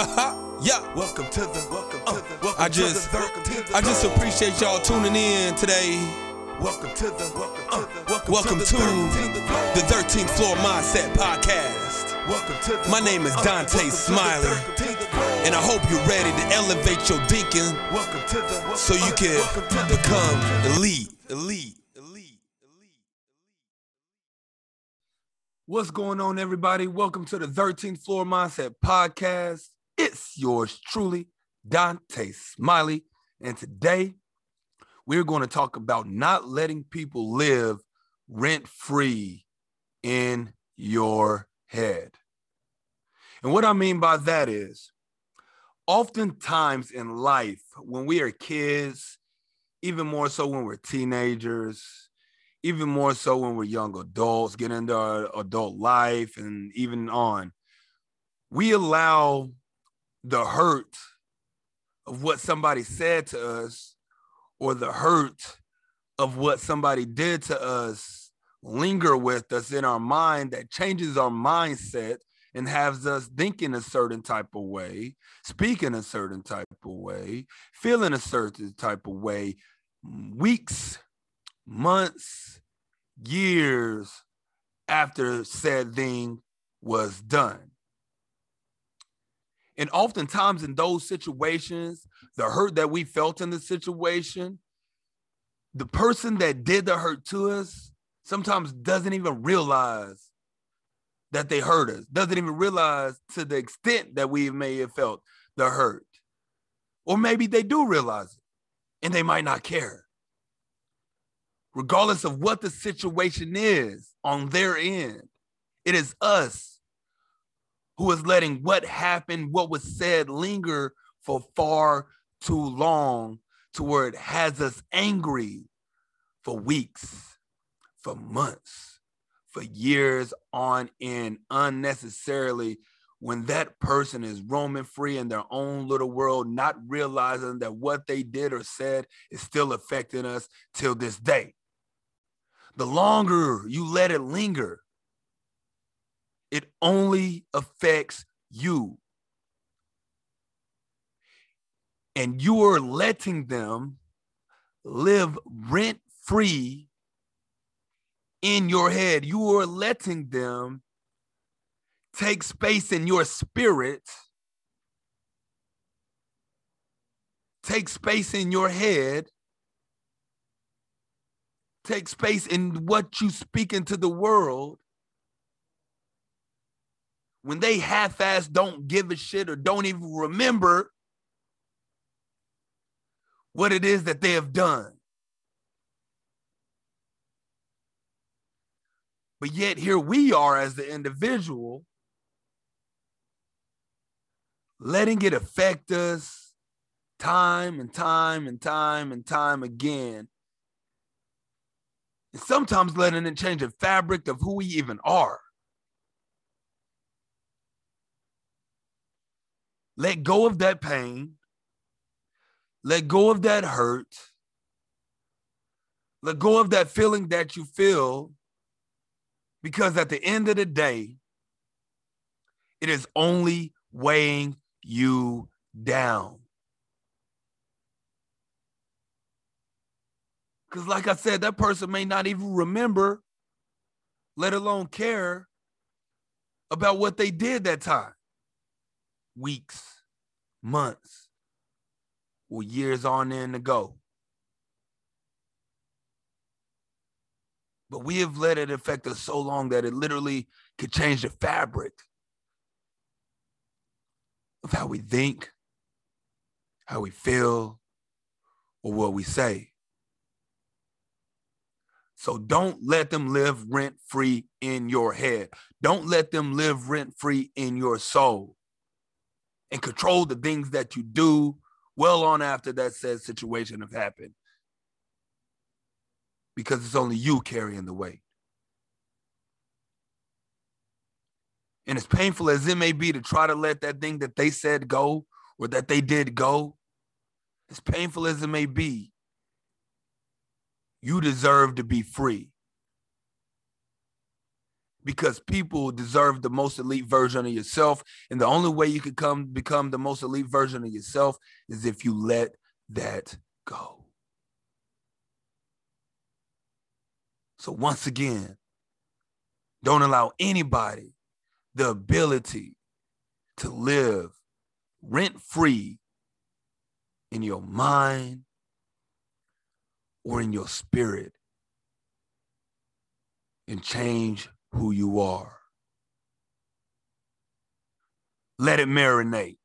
yeah. Welcome to the welcome to the welcome I just to the, welcome to the I just appreciate y'all tuning in today. welcome to the welcome to the welcome, Welcome to the 13th Floor Mindset Podcast. welcome to the My name is uh, Dante the Smiley, And I hope you're ready to elevate your thinking welcome to the welcome, so you uh, can the become elite, elite, elite, elite. What's going on, everybody? Welcome to the 13th Floor Mindset Podcast. It's yours truly, Dante Smiley. And today we're going to talk about not letting people live rent free in your head. And what I mean by that is, oftentimes in life, when we are kids, even more so when we're teenagers, even more so when we're young adults, get into our adult life and even on, we allow the hurt of what somebody said to us or the hurt of what somebody did to us linger with us in our mind that changes our mindset and has us thinking a certain type of way, speaking a certain type of way, feeling a certain type of way, weeks, months, years after said thing was done. And oftentimes in those situations, the hurt that we felt in the situation, the person that did the hurt to us sometimes doesn't even realize that they hurt us, doesn't even realize to the extent that we may have felt the hurt. Or maybe they do realize it and they might not care. Regardless of what the situation is on their end, it is us who is letting what happened, what was said linger for far too long to where it has us angry for weeks, for months, for years on end unnecessarily when that person is roaming free in their own little world, not realizing that what they did or said is still affecting us till this day. The longer you let it linger, it only affects you. And you are letting them live rent free in your head. You are letting them take space in your spirit, take space in your head, take space in what you speak into the world. When they half ass don't give a shit or don't even remember what it is that they have done. But yet, here we are as the individual, letting it affect us time and time and time and time again. And sometimes letting it change the fabric of who we even are. Let go of that pain. Let go of that hurt. Let go of that feeling that you feel because at the end of the day, it is only weighing you down. Because, like I said, that person may not even remember, let alone care about what they did that time. Weeks, months, or years on in to go. But we have let it affect us so long that it literally could change the fabric of how we think, how we feel, or what we say. So don't let them live rent free in your head. Don't let them live rent free in your soul and control the things that you do well on after that said situation have happened because it's only you carrying the weight. And as painful as it may be to try to let that thing that they said go or that they did go, as painful as it may be, you deserve to be free. Because people deserve the most elite version of yourself. And the only way you can come become the most elite version of yourself is if you let that go. So once again, don't allow anybody the ability to live rent free in your mind or in your spirit and change who you are. Let it marinate.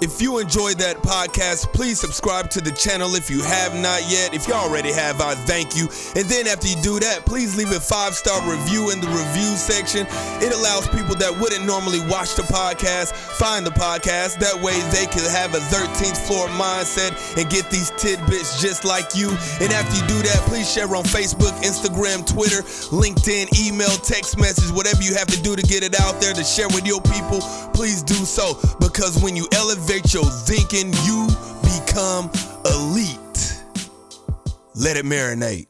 If you enjoyed that podcast, please subscribe to the channel if you have not yet. If you already have, I thank you. And then after you do that, please leave a five star review in the review section. It allows people that wouldn't normally watch the podcast find the podcast. That way they can have a 13th floor mindset and get these tidbits just like you. And after you do that, please share on Facebook, Instagram, Twitter, LinkedIn, email, text message, whatever you have to do to get it out there to share with your people. Please do so because when you elevate your thinking, you become elite. Let it marinate.